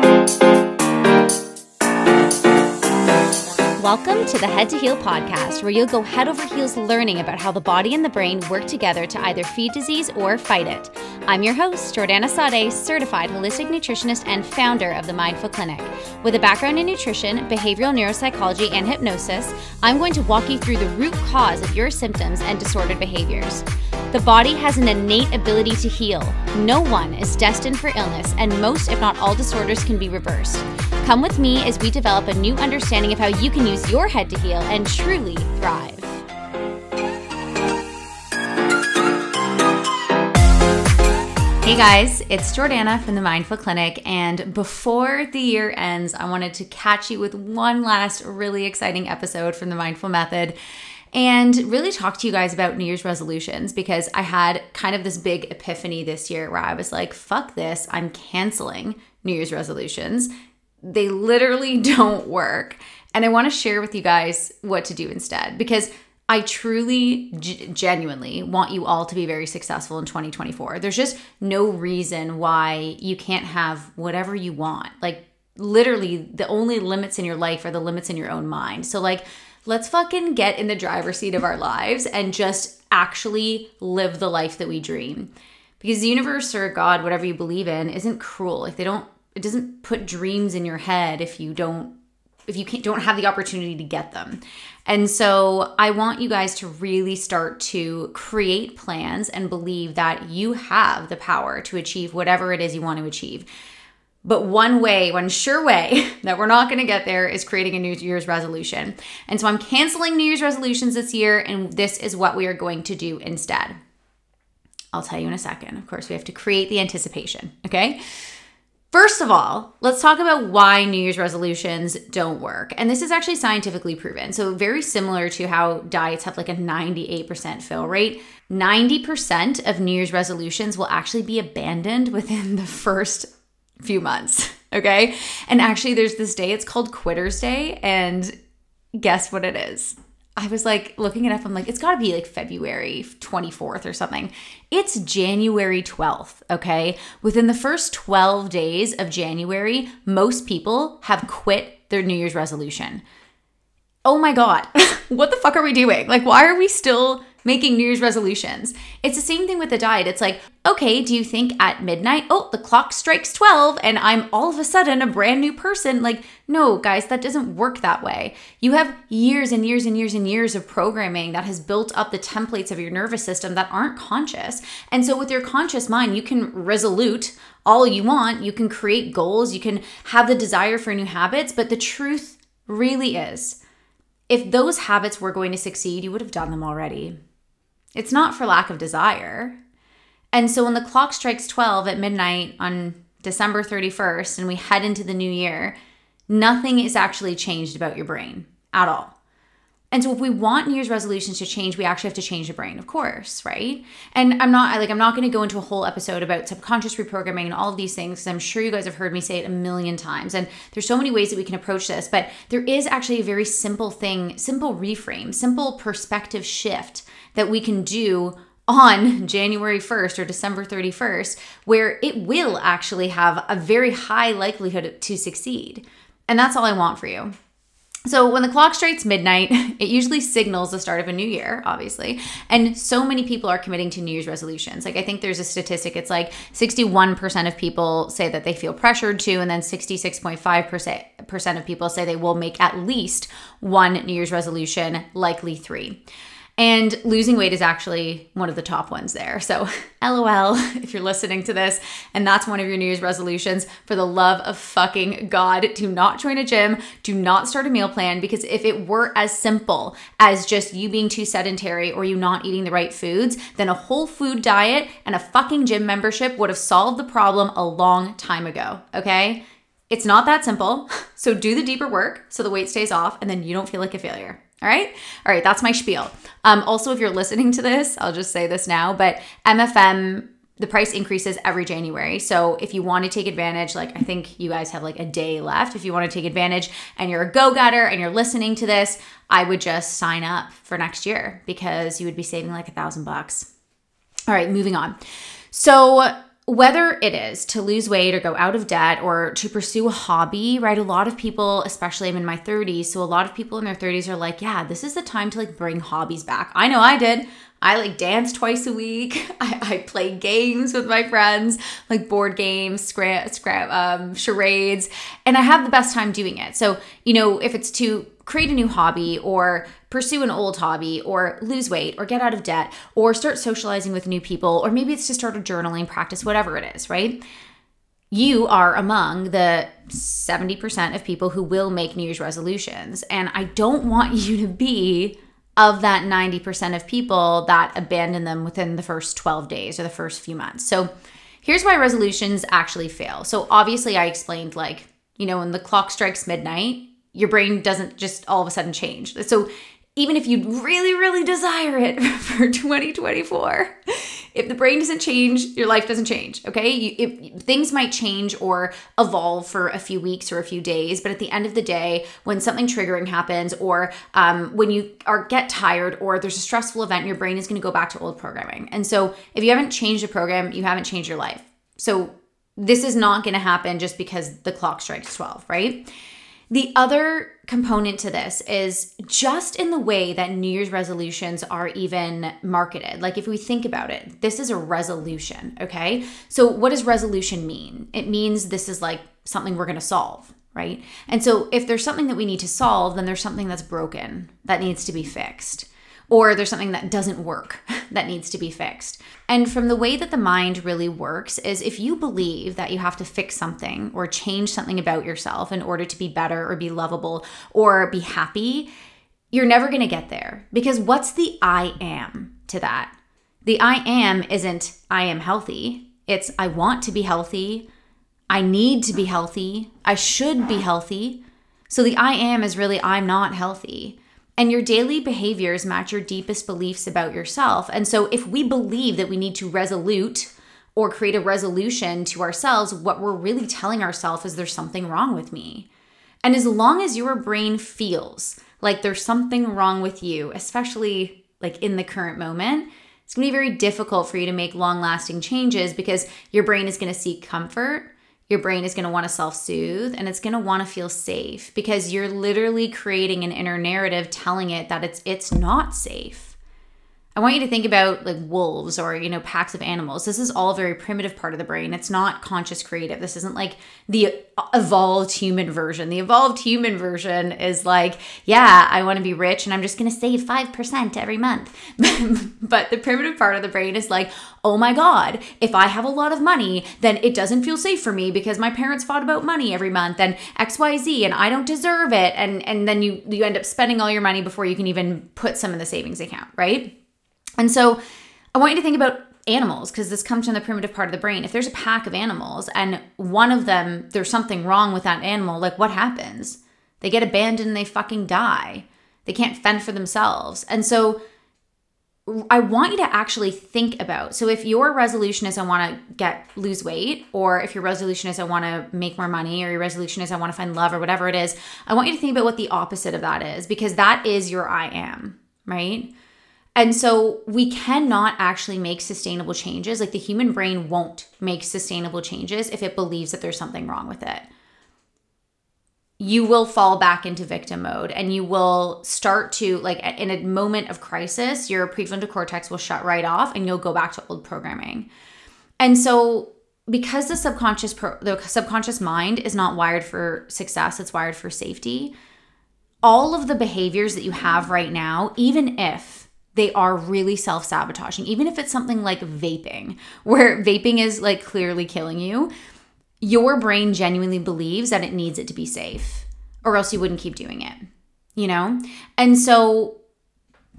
Thank Welcome to the Head to Heal podcast, where you'll go head over heels learning about how the body and the brain work together to either feed disease or fight it. I'm your host, Jordana Sade, certified holistic nutritionist and founder of the Mindful Clinic. With a background in nutrition, behavioral neuropsychology, and hypnosis, I'm going to walk you through the root cause of your symptoms and disordered behaviors. The body has an innate ability to heal. No one is destined for illness, and most, if not all, disorders can be reversed. Come with me as we develop a new understanding of how you can use your head to heal and truly thrive. Hey guys, it's Jordana from the Mindful Clinic. And before the year ends, I wanted to catch you with one last really exciting episode from the Mindful Method and really talk to you guys about New Year's resolutions because I had kind of this big epiphany this year where I was like, fuck this, I'm canceling New Year's resolutions they literally don't work. And I want to share with you guys what to do instead because I truly, g- genuinely want you all to be very successful in 2024. There's just no reason why you can't have whatever you want. Like, literally, the only limits in your life are the limits in your own mind. So, like, let's fucking get in the driver's seat of our lives and just actually live the life that we dream. Because the universe or God, whatever you believe in, isn't cruel. Like, they don't it doesn't put dreams in your head if you don't if you don't have the opportunity to get them. And so I want you guys to really start to create plans and believe that you have the power to achieve whatever it is you want to achieve. But one way, one sure way that we're not going to get there is creating a New Year's resolution. And so I'm canceling New Year's resolutions this year, and this is what we are going to do instead. I'll tell you in a second. Of course, we have to create the anticipation, okay? First of all, let's talk about why New Year's resolutions don't work. And this is actually scientifically proven. So, very similar to how diets have like a 98% fail rate, 90% of New Year's resolutions will actually be abandoned within the first few months. Okay. And actually, there's this day, it's called Quitter's Day. And guess what it is? I was like looking it up. I'm like, it's got to be like February 24th or something. It's January 12th, okay? Within the first 12 days of January, most people have quit their New Year's resolution. Oh my God, what the fuck are we doing? Like, why are we still making New Year's resolutions. It's the same thing with the diet. It's like, okay, do you think at midnight, oh, the clock strikes 12 and I'm all of a sudden a brand new person? Like, no, guys, that doesn't work that way. You have years and years and years and years of programming that has built up the templates of your nervous system that aren't conscious. And so, with your conscious mind, you can resolute all you want. You can create goals. You can have the desire for new habits. But the truth really is, if those habits were going to succeed, you would have done them already. It's not for lack of desire. And so when the clock strikes 12 at midnight on December 31st and we head into the new year, nothing is actually changed about your brain at all. And so if we want New Year's resolutions to change, we actually have to change the brain, of course, right? And I'm not like I'm not going to go into a whole episode about subconscious reprogramming and all of these things because I'm sure you guys have heard me say it a million times. And there's so many ways that we can approach this, but there is actually a very simple thing, simple reframe, simple perspective shift that we can do on January 1st or December 31st, where it will actually have a very high likelihood to succeed. And that's all I want for you. So, when the clock strikes midnight, it usually signals the start of a new year, obviously. And so many people are committing to New Year's resolutions. Like, I think there's a statistic, it's like 61% of people say that they feel pressured to, and then 66.5% of people say they will make at least one New Year's resolution, likely three. And losing weight is actually one of the top ones there. So, lol, if you're listening to this and that's one of your New Year's resolutions, for the love of fucking God, do not join a gym, do not start a meal plan, because if it were as simple as just you being too sedentary or you not eating the right foods, then a whole food diet and a fucking gym membership would have solved the problem a long time ago, okay? It's not that simple. So, do the deeper work so the weight stays off and then you don't feel like a failure. All right. All right. That's my spiel. Um, also, if you're listening to this, I'll just say this now, but MFM, the price increases every January. So if you want to take advantage, like I think you guys have like a day left. If you want to take advantage and you're a go getter and you're listening to this, I would just sign up for next year because you would be saving like a thousand bucks. All right. Moving on. So, whether it is to lose weight or go out of debt or to pursue a hobby, right? A lot of people, especially I'm in my 30s, so a lot of people in their 30s are like, yeah, this is the time to like bring hobbies back. I know I did. I like dance twice a week. I, I play games with my friends, like board games, scrap, scrap, um, charades, and I have the best time doing it. So, you know, if it's to create a new hobby or pursue an old hobby or lose weight or get out of debt or start socializing with new people, or maybe it's to start a journaling practice, whatever it is, right? You are among the 70% of people who will make New Year's resolutions. And I don't want you to be of that 90% of people that abandon them within the first 12 days or the first few months. So here's why resolutions actually fail. So obviously, I explained like, you know, when the clock strikes midnight, your brain doesn't just all of a sudden change. So even if you really, really desire it for 2024, if the brain doesn't change, your life doesn't change. Okay, you, things might change or evolve for a few weeks or a few days, but at the end of the day, when something triggering happens, or um, when you are get tired, or there's a stressful event, your brain is going to go back to old programming. And so, if you haven't changed the program, you haven't changed your life. So this is not going to happen just because the clock strikes 12, right? The other component to this is just in the way that New Year's resolutions are even marketed. Like, if we think about it, this is a resolution, okay? So, what does resolution mean? It means this is like something we're gonna solve, right? And so, if there's something that we need to solve, then there's something that's broken that needs to be fixed or there's something that doesn't work that needs to be fixed. And from the way that the mind really works is if you believe that you have to fix something or change something about yourself in order to be better or be lovable or be happy, you're never going to get there because what's the I am to that? The I am isn't I am healthy. It's I want to be healthy. I need to be healthy. I should be healthy. So the I am is really I'm not healthy. And your daily behaviors match your deepest beliefs about yourself. And so, if we believe that we need to resolute or create a resolution to ourselves, what we're really telling ourselves is there's something wrong with me. And as long as your brain feels like there's something wrong with you, especially like in the current moment, it's gonna be very difficult for you to make long lasting changes because your brain is gonna seek comfort your brain is going to want to self soothe and it's going to want to feel safe because you're literally creating an inner narrative telling it that it's it's not safe. I want you to think about like wolves or, you know, packs of animals. This is all very primitive part of the brain. It's not conscious creative. This isn't like the evolved human version. The evolved human version is like, yeah, I want to be rich and I'm just going to save 5% every month. but the primitive part of the brain is like, oh my God, if I have a lot of money, then it doesn't feel safe for me because my parents fought about money every month and XYZ and I don't deserve it. And, and then you, you end up spending all your money before you can even put some in the savings account, right? And so I want you to think about animals because this comes from the primitive part of the brain. If there's a pack of animals and one of them, there's something wrong with that animal, like what happens? They get abandoned and they fucking die. They can't fend for themselves. And so I want you to actually think about. So if your resolution is I want to get lose weight or if your resolution is I want to make more money or your resolution is I want to find love or whatever it is, I want you to think about what the opposite of that is because that is your I am, right? And so we cannot actually make sustainable changes. Like the human brain won't make sustainable changes if it believes that there's something wrong with it. You will fall back into victim mode and you will start to, like, in a moment of crisis, your prefrontal cortex will shut right off and you'll go back to old programming. And so, because the subconscious pro- the subconscious mind is not wired for success, it's wired for safety. All of the behaviors that you have right now, even if they are really self sabotaging. Even if it's something like vaping, where vaping is like clearly killing you, your brain genuinely believes that it needs it to be safe, or else you wouldn't keep doing it, you know? And so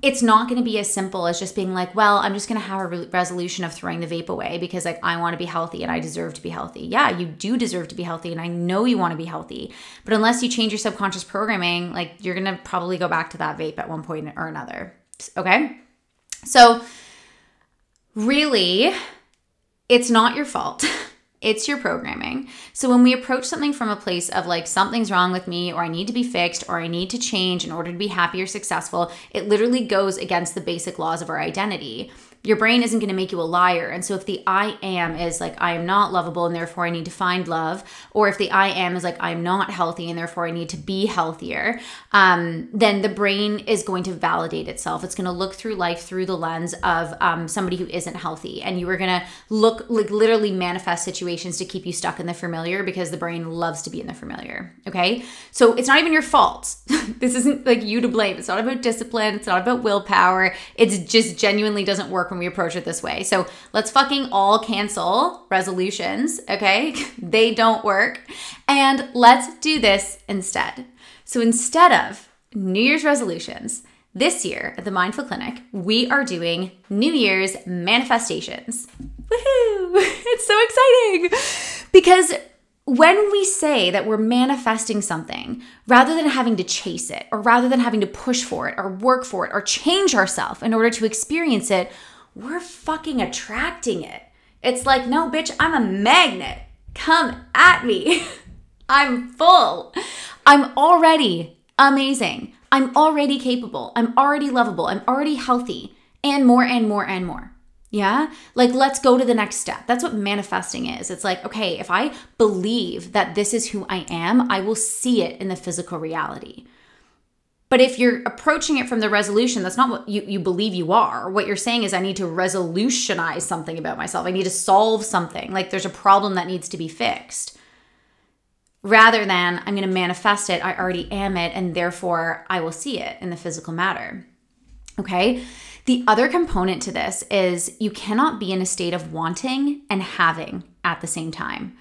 it's not going to be as simple as just being like, well, I'm just going to have a re- resolution of throwing the vape away because like I want to be healthy and I deserve to be healthy. Yeah, you do deserve to be healthy and I know you want to be healthy. But unless you change your subconscious programming, like you're going to probably go back to that vape at one point or another. Okay. So, really, it's not your fault. It's your programming. So when we approach something from a place of like something's wrong with me, or I need to be fixed, or I need to change in order to be happy or successful, it literally goes against the basic laws of our identity. Your brain isn't going to make you a liar. And so if the I am is like, I am not lovable and therefore I need to find love, or if the I am is like, I'm not healthy and therefore I need to be healthier, um, then the brain is going to validate itself. It's going to look through life through the lens of um, somebody who isn't healthy. And you are going to look like literally manifest situations to keep you stuck in the familiar because the brain loves to be in the familiar. Okay. So it's not even your fault. this isn't like you to blame. It's not about discipline. It's not about willpower. It's just genuinely doesn't work we approach it this way. So let's fucking all cancel resolutions. Okay. they don't work. And let's do this instead. So instead of New Year's resolutions, this year at the Mindful Clinic, we are doing New Year's manifestations. Woohoo! It's so exciting because when we say that we're manifesting something, rather than having to chase it, or rather than having to push for it, or work for it, or change ourselves in order to experience it, we're fucking attracting it. It's like, no, bitch, I'm a magnet. Come at me. I'm full. I'm already amazing. I'm already capable. I'm already lovable. I'm already healthy, and more and more and more. Yeah. Like, let's go to the next step. That's what manifesting is. It's like, okay, if I believe that this is who I am, I will see it in the physical reality. But if you're approaching it from the resolution, that's not what you, you believe you are. What you're saying is, I need to resolutionize something about myself. I need to solve something. Like, there's a problem that needs to be fixed. Rather than, I'm going to manifest it, I already am it, and therefore I will see it in the physical matter. Okay. The other component to this is you cannot be in a state of wanting and having at the same time.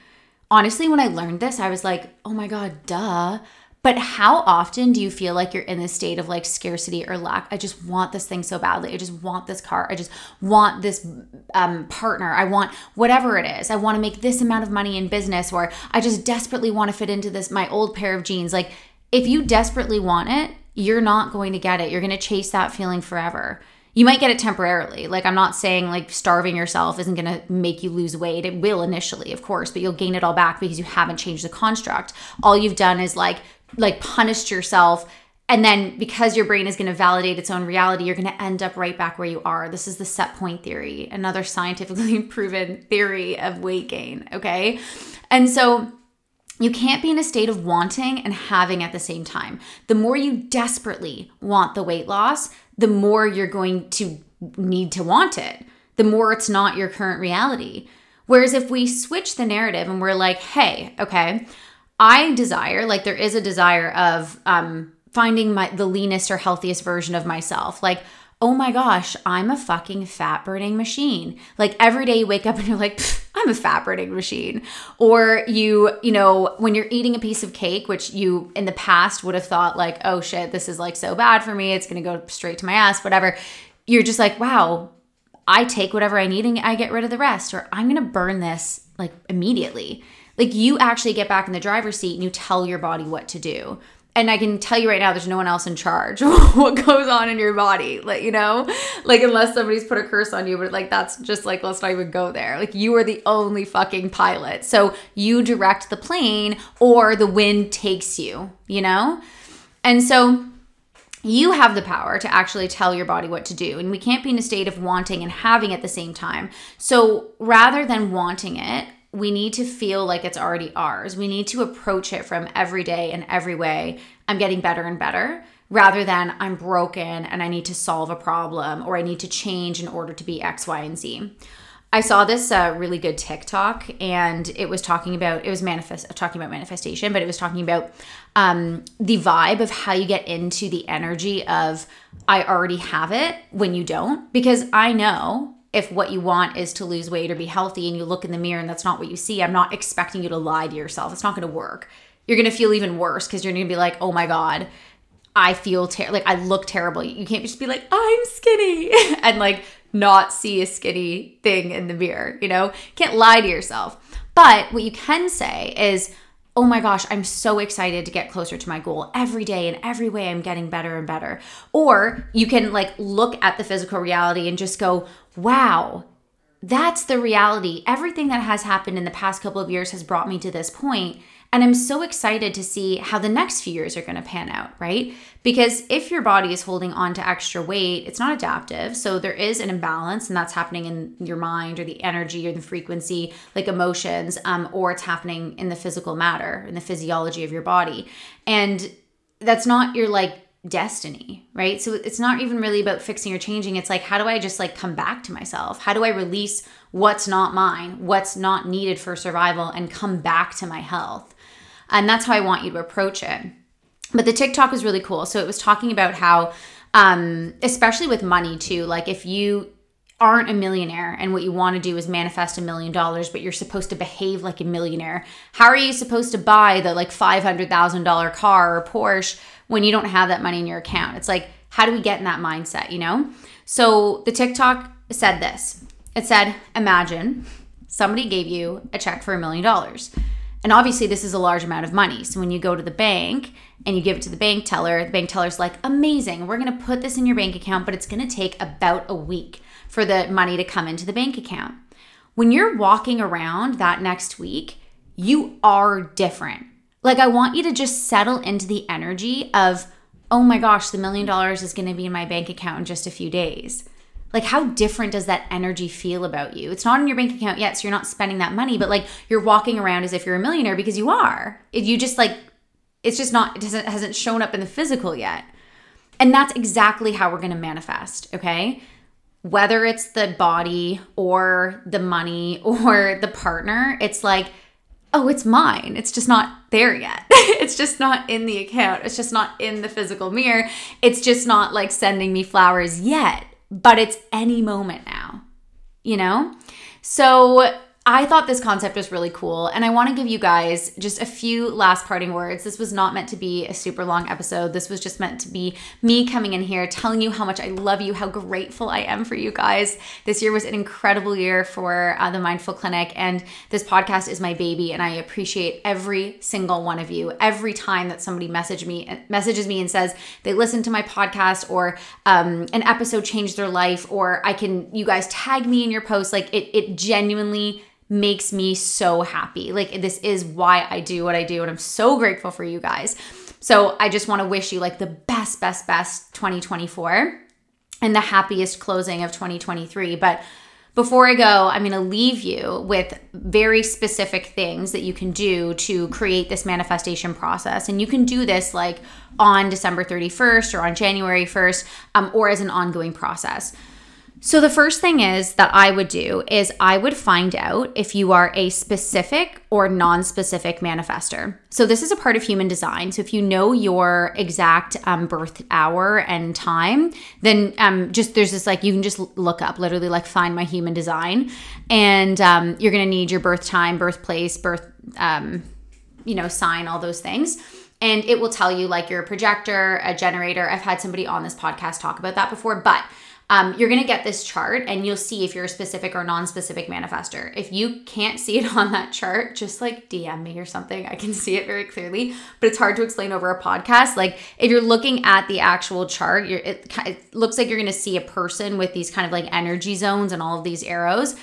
Honestly, when I learned this, I was like, oh my God, duh. But how often do you feel like you're in this state of like scarcity or lack? I just want this thing so badly. I just want this car. I just want this um, partner. I want whatever it is. I want to make this amount of money in business, or I just desperately want to fit into this, my old pair of jeans. Like, if you desperately want it, you're not going to get it. You're going to chase that feeling forever you might get it temporarily. Like I'm not saying like starving yourself isn't going to make you lose weight. It will initially, of course, but you'll gain it all back because you haven't changed the construct. All you've done is like like punished yourself and then because your brain is going to validate its own reality, you're going to end up right back where you are. This is the set point theory, another scientifically proven theory of weight gain, okay? And so you can't be in a state of wanting and having at the same time. The more you desperately want the weight loss, the more you're going to need to want it, the more it's not your current reality. Whereas if we switch the narrative and we're like, hey, okay, I desire, like there is a desire of um, finding my the leanest or healthiest version of myself. Like, oh my gosh, I'm a fucking fat burning machine. Like every day you wake up and you're like, I'm a fat burning machine. Or you, you know, when you're eating a piece of cake, which you in the past would have thought like, oh shit, this is like so bad for me. It's to go straight to my ass, whatever. You're just like, wow, I take whatever I need and I get rid of the rest. Or I'm to burn this like immediately. Like you actually get back in the driver's seat and you tell your body what to do and I can tell you right now, there's no one else in charge. what goes on in your body, like you know, like unless somebody's put a curse on you, but like that's just like let's not even go there. Like you are the only fucking pilot, so you direct the plane, or the wind takes you, you know, and so you have the power to actually tell your body what to do. And we can't be in a state of wanting and having at the same time. So rather than wanting it, we need to feel like it's already ours. We need to approach it from every day and every way. I'm getting better and better rather than I'm broken and I need to solve a problem or I need to change in order to be X, Y, and Z. I saw this uh, really good TikTok and it was talking about it was manifest talking about manifestation, but it was talking about um, the vibe of how you get into the energy of I already have it when you don't because I know if what you want is to lose weight or be healthy and you look in the mirror and that's not what you see, I'm not expecting you to lie to yourself. It's not going to work. You're going to feel even worse because you're going to be like, oh my God, I feel ter- like I look terrible. You can't just be like, I'm skinny and like not see a skinny thing in the mirror, you know? You can't lie to yourself. But what you can say is, oh my gosh, I'm so excited to get closer to my goal. Every day in every way, I'm getting better and better. Or you can like look at the physical reality and just go, wow, that's the reality. Everything that has happened in the past couple of years has brought me to this point, And I'm so excited to see how the next few years are going to pan out, right? Because if your body is holding on to extra weight, it's not adaptive. So there is an imbalance, and that's happening in your mind or the energy or the frequency, like emotions, um, or it's happening in the physical matter, in the physiology of your body. And that's not your like destiny, right? So it's not even really about fixing or changing. It's like, how do I just like come back to myself? How do I release what's not mine, what's not needed for survival, and come back to my health? And that's how I want you to approach it. But the TikTok was really cool. So it was talking about how, um, especially with money too, like if you aren't a millionaire and what you want to do is manifest a million dollars, but you're supposed to behave like a millionaire, how are you supposed to buy the like $500,000 car or Porsche when you don't have that money in your account? It's like, how do we get in that mindset, you know? So the TikTok said this it said, imagine somebody gave you a check for a million dollars. And obviously, this is a large amount of money. So when you go to the bank and you give it to the bank teller, the bank teller's like, amazing, we're gonna put this in your bank account, but it's gonna take about a week for the money to come into the bank account. When you're walking around that next week, you are different. Like, I want you to just settle into the energy of, oh my gosh, the million dollars is gonna be in my bank account in just a few days like how different does that energy feel about you? It's not in your bank account yet so you're not spending that money but like you're walking around as if you're a millionaire because you are. You just like it's just not it doesn't hasn't shown up in the physical yet. And that's exactly how we're going to manifest okay? Whether it's the body or the money or the partner it's like oh it's mine. It's just not there yet. It's just not in the account. It's just not in the physical mirror. It's just not like sending me flowers yet but it's any moment now, you know? So I thought this concept was really cool, and I want to give you guys just a few last parting words. This was not meant to be a super long episode. This was just meant to be me coming in here telling you how much I love you, how grateful I am for you guys. This year was an incredible year for uh, the Mindful Clinic, and this podcast is my baby, and I appreciate every single one of you. Every time that somebody message me, messages me and says they listened to my podcast or um, an episode changed their life, or I can you guys tag me in your post, like it it genuinely makes me so happy. Like, this is why I do what I do. And I'm so grateful for you guys. So, I just want to wish you like the best, best, best 2024 and the happiest closing of 2023. But before I go, I'm going to leave you with very specific things that you can do to create this manifestation process. And you can do this like on December 31st or on January 1st um, or as an ongoing process. So, the first thing is that I would do is I would find out if you are a specific or non specific manifester. So, this is a part of human design. So, if you know your exact um, birth hour and time, then um, just there's this like you can just look up, literally, like find my human design. And um, you're going to need your birth time, birthplace, birth, um, you know, sign, all those things and it will tell you like you're a projector, a generator. I've had somebody on this podcast talk about that before, but um, you're going to get this chart and you'll see if you're a specific or non specific manifester. If you can't see it on that chart, just like DM me or something. I can see it very clearly, but it's hard to explain over a podcast. Like if you're looking at the actual chart, it, it looks like you're going to see a person with these kind of like energy zones and all of these arrows.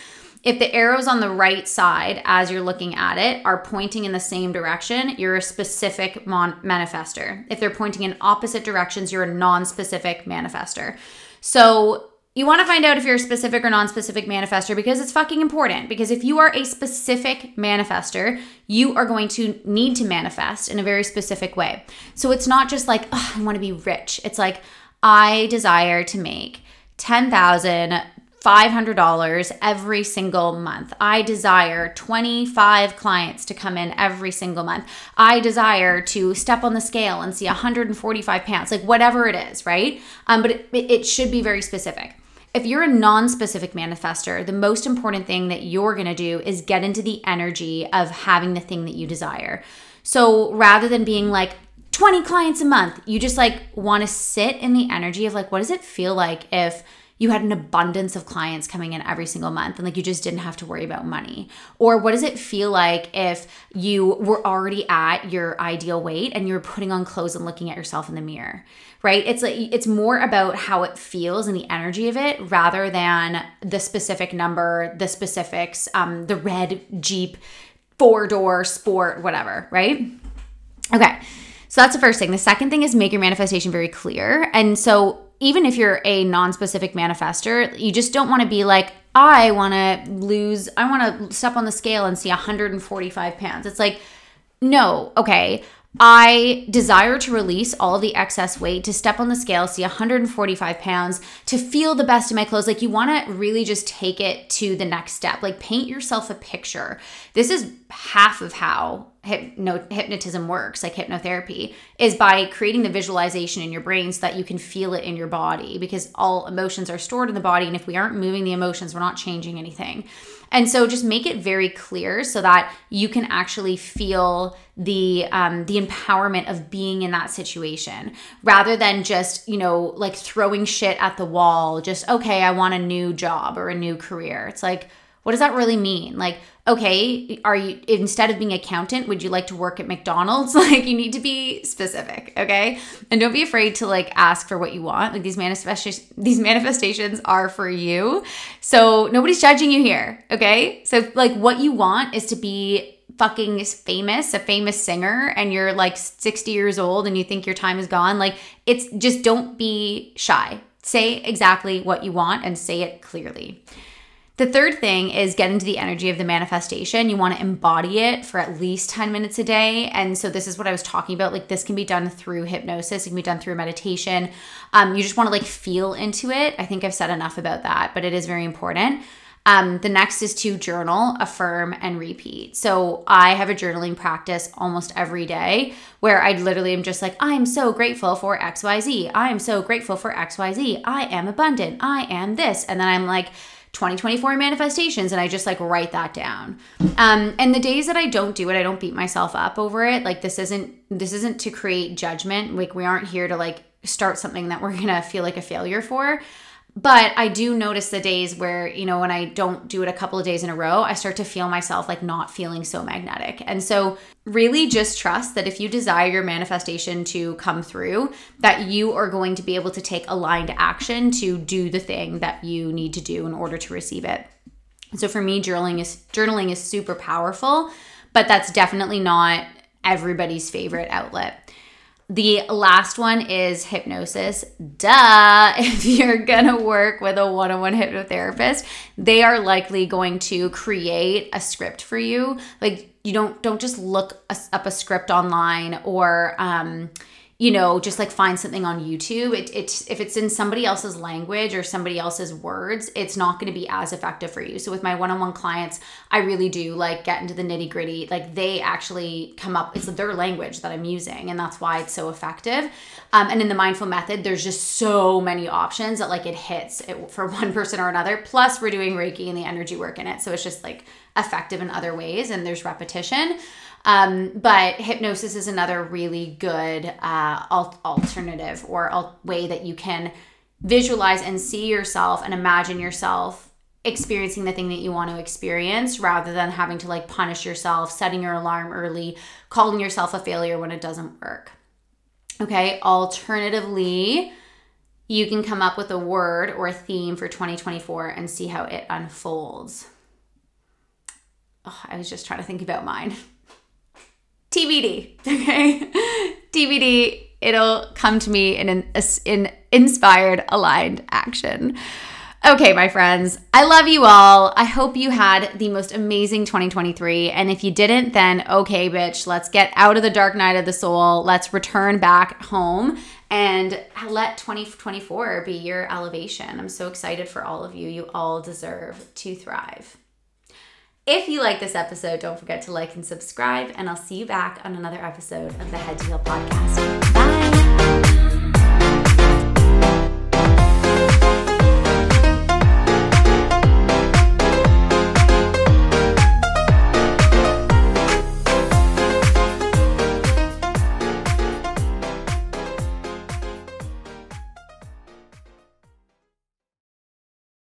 If the arrows on the right side, as you're looking at it, are pointing in the same direction, you're a specific mon- manifester. If they're pointing in opposite directions, you're a non specific manifester. So you want to find out if you're a specific or non specific manifester because it's fucking important. Because if you are a specific manifester, you are going to need to manifest in a very specific way. So it's not just like, I want to be rich. It's like, I desire to make 10,000 $500 every single month. I desire 25 clients to come in every single month. I desire to step on the scale and see 145 pounds, like whatever it is, right? Um, but it, it should be very specific. If you're a non specific manifester, the most important thing that you're gonna do is get into the energy of having the thing that you desire. So rather than being like, 20 clients a month, you just like wanna sit in the energy of like, what does it feel like if you had an abundance of clients coming in every single month and like you just didn't have to worry about money? Or what does it feel like if you were already at your ideal weight and you're putting on clothes and looking at yourself in the mirror? Right? It's like it's more about how it feels and the energy of it rather than the specific number, the specifics, um, the red Jeep four door sport, whatever, right? Okay. So that's the first thing. The second thing is make your manifestation very clear. And so even if you're a non-specific manifester, you just don't want to be like, I want to lose, I want to step on the scale and see 145 pounds. It's like, no, okay. I desire to release all the excess weight, to step on the scale, see 145 pounds, to feel the best in my clothes. Like, you want to really just take it to the next step. Like, paint yourself a picture. This is half of how hypno- hypnotism works, like hypnotherapy, is by creating the visualization in your brain so that you can feel it in your body because all emotions are stored in the body. And if we aren't moving the emotions, we're not changing anything. And so just make it very clear so that you can actually feel the um, the empowerment of being in that situation rather than just you know like throwing shit at the wall. Just okay, I want a new job or a new career. It's like what does that really mean? Like, okay, are you instead of being accountant, would you like to work at McDonald's? Like you need to be specific, okay? And don't be afraid to like ask for what you want. Like these manifestations these manifestations are for you. So nobody's judging you here, okay? So like what you want is to be fucking famous, a famous singer, and you're like 60 years old and you think your time is gone. Like it's just don't be shy. Say exactly what you want and say it clearly. The third thing is get into the energy of the manifestation. You want to embody it for at least 10 minutes a day. And so, this is what I was talking about. Like, this can be done through hypnosis, it can be done through meditation. Um, you just want to like feel into it. I think I've said enough about that, but it is very important. Um, the next is to journal, affirm, and repeat. So I have a journaling practice almost every day where I literally am just like, I am so grateful for XYZ. I am so grateful for XYZ. I am abundant. I am this. And then I'm like, 2024 manifestations and I just like write that down. Um, and the days that I don't do it, I don't beat myself up over it. Like this isn't this isn't to create judgment. Like we aren't here to like start something that we're going to feel like a failure for. But I do notice the days where, you know, when I don't do it a couple of days in a row, I start to feel myself like not feeling so magnetic. And so, really just trust that if you desire your manifestation to come through, that you are going to be able to take aligned action to do the thing that you need to do in order to receive it. So for me, journaling is journaling is super powerful, but that's definitely not everybody's favorite outlet. The last one is hypnosis. Duh. If you're to work with a one on one hypnotherapist, they are likely going to create a script for you. Like, you don't don't just look up a script online or um, you know, just like find something on YouTube. It, it if it's in somebody else's language or somebody else's words, it's not going to be as effective for you. So with my one-on-one clients, I really do like get into the nitty-gritty. Like they actually come up, it's their language that I'm using, and that's why it's so effective. Um, and in the mindful method, there's just so many options that like it hits it for one person or another. Plus, we're doing Reiki and the energy work in it, so it's just like effective in other ways, and there's repetition. Um, but hypnosis is another really good uh, al- alternative or al- way that you can visualize and see yourself and imagine yourself experiencing the thing that you want to experience rather than having to like punish yourself, setting your alarm early, calling yourself a failure when it doesn't work. Okay, alternatively, you can come up with a word or a theme for 2024 and see how it unfolds. Oh, I was just trying to think about mine. TBD, okay? TBD, it'll come to me in an in inspired aligned action. Okay, my friends, I love you all. I hope you had the most amazing 2023. And if you didn't, then okay, bitch, let's get out of the dark night of the soul. Let's return back home and let 2024 be your elevation. I'm so excited for all of you. You all deserve to thrive. If you like this episode, don't forget to like and subscribe, and I'll see you back on another episode of the Head to Heal podcast. Bye.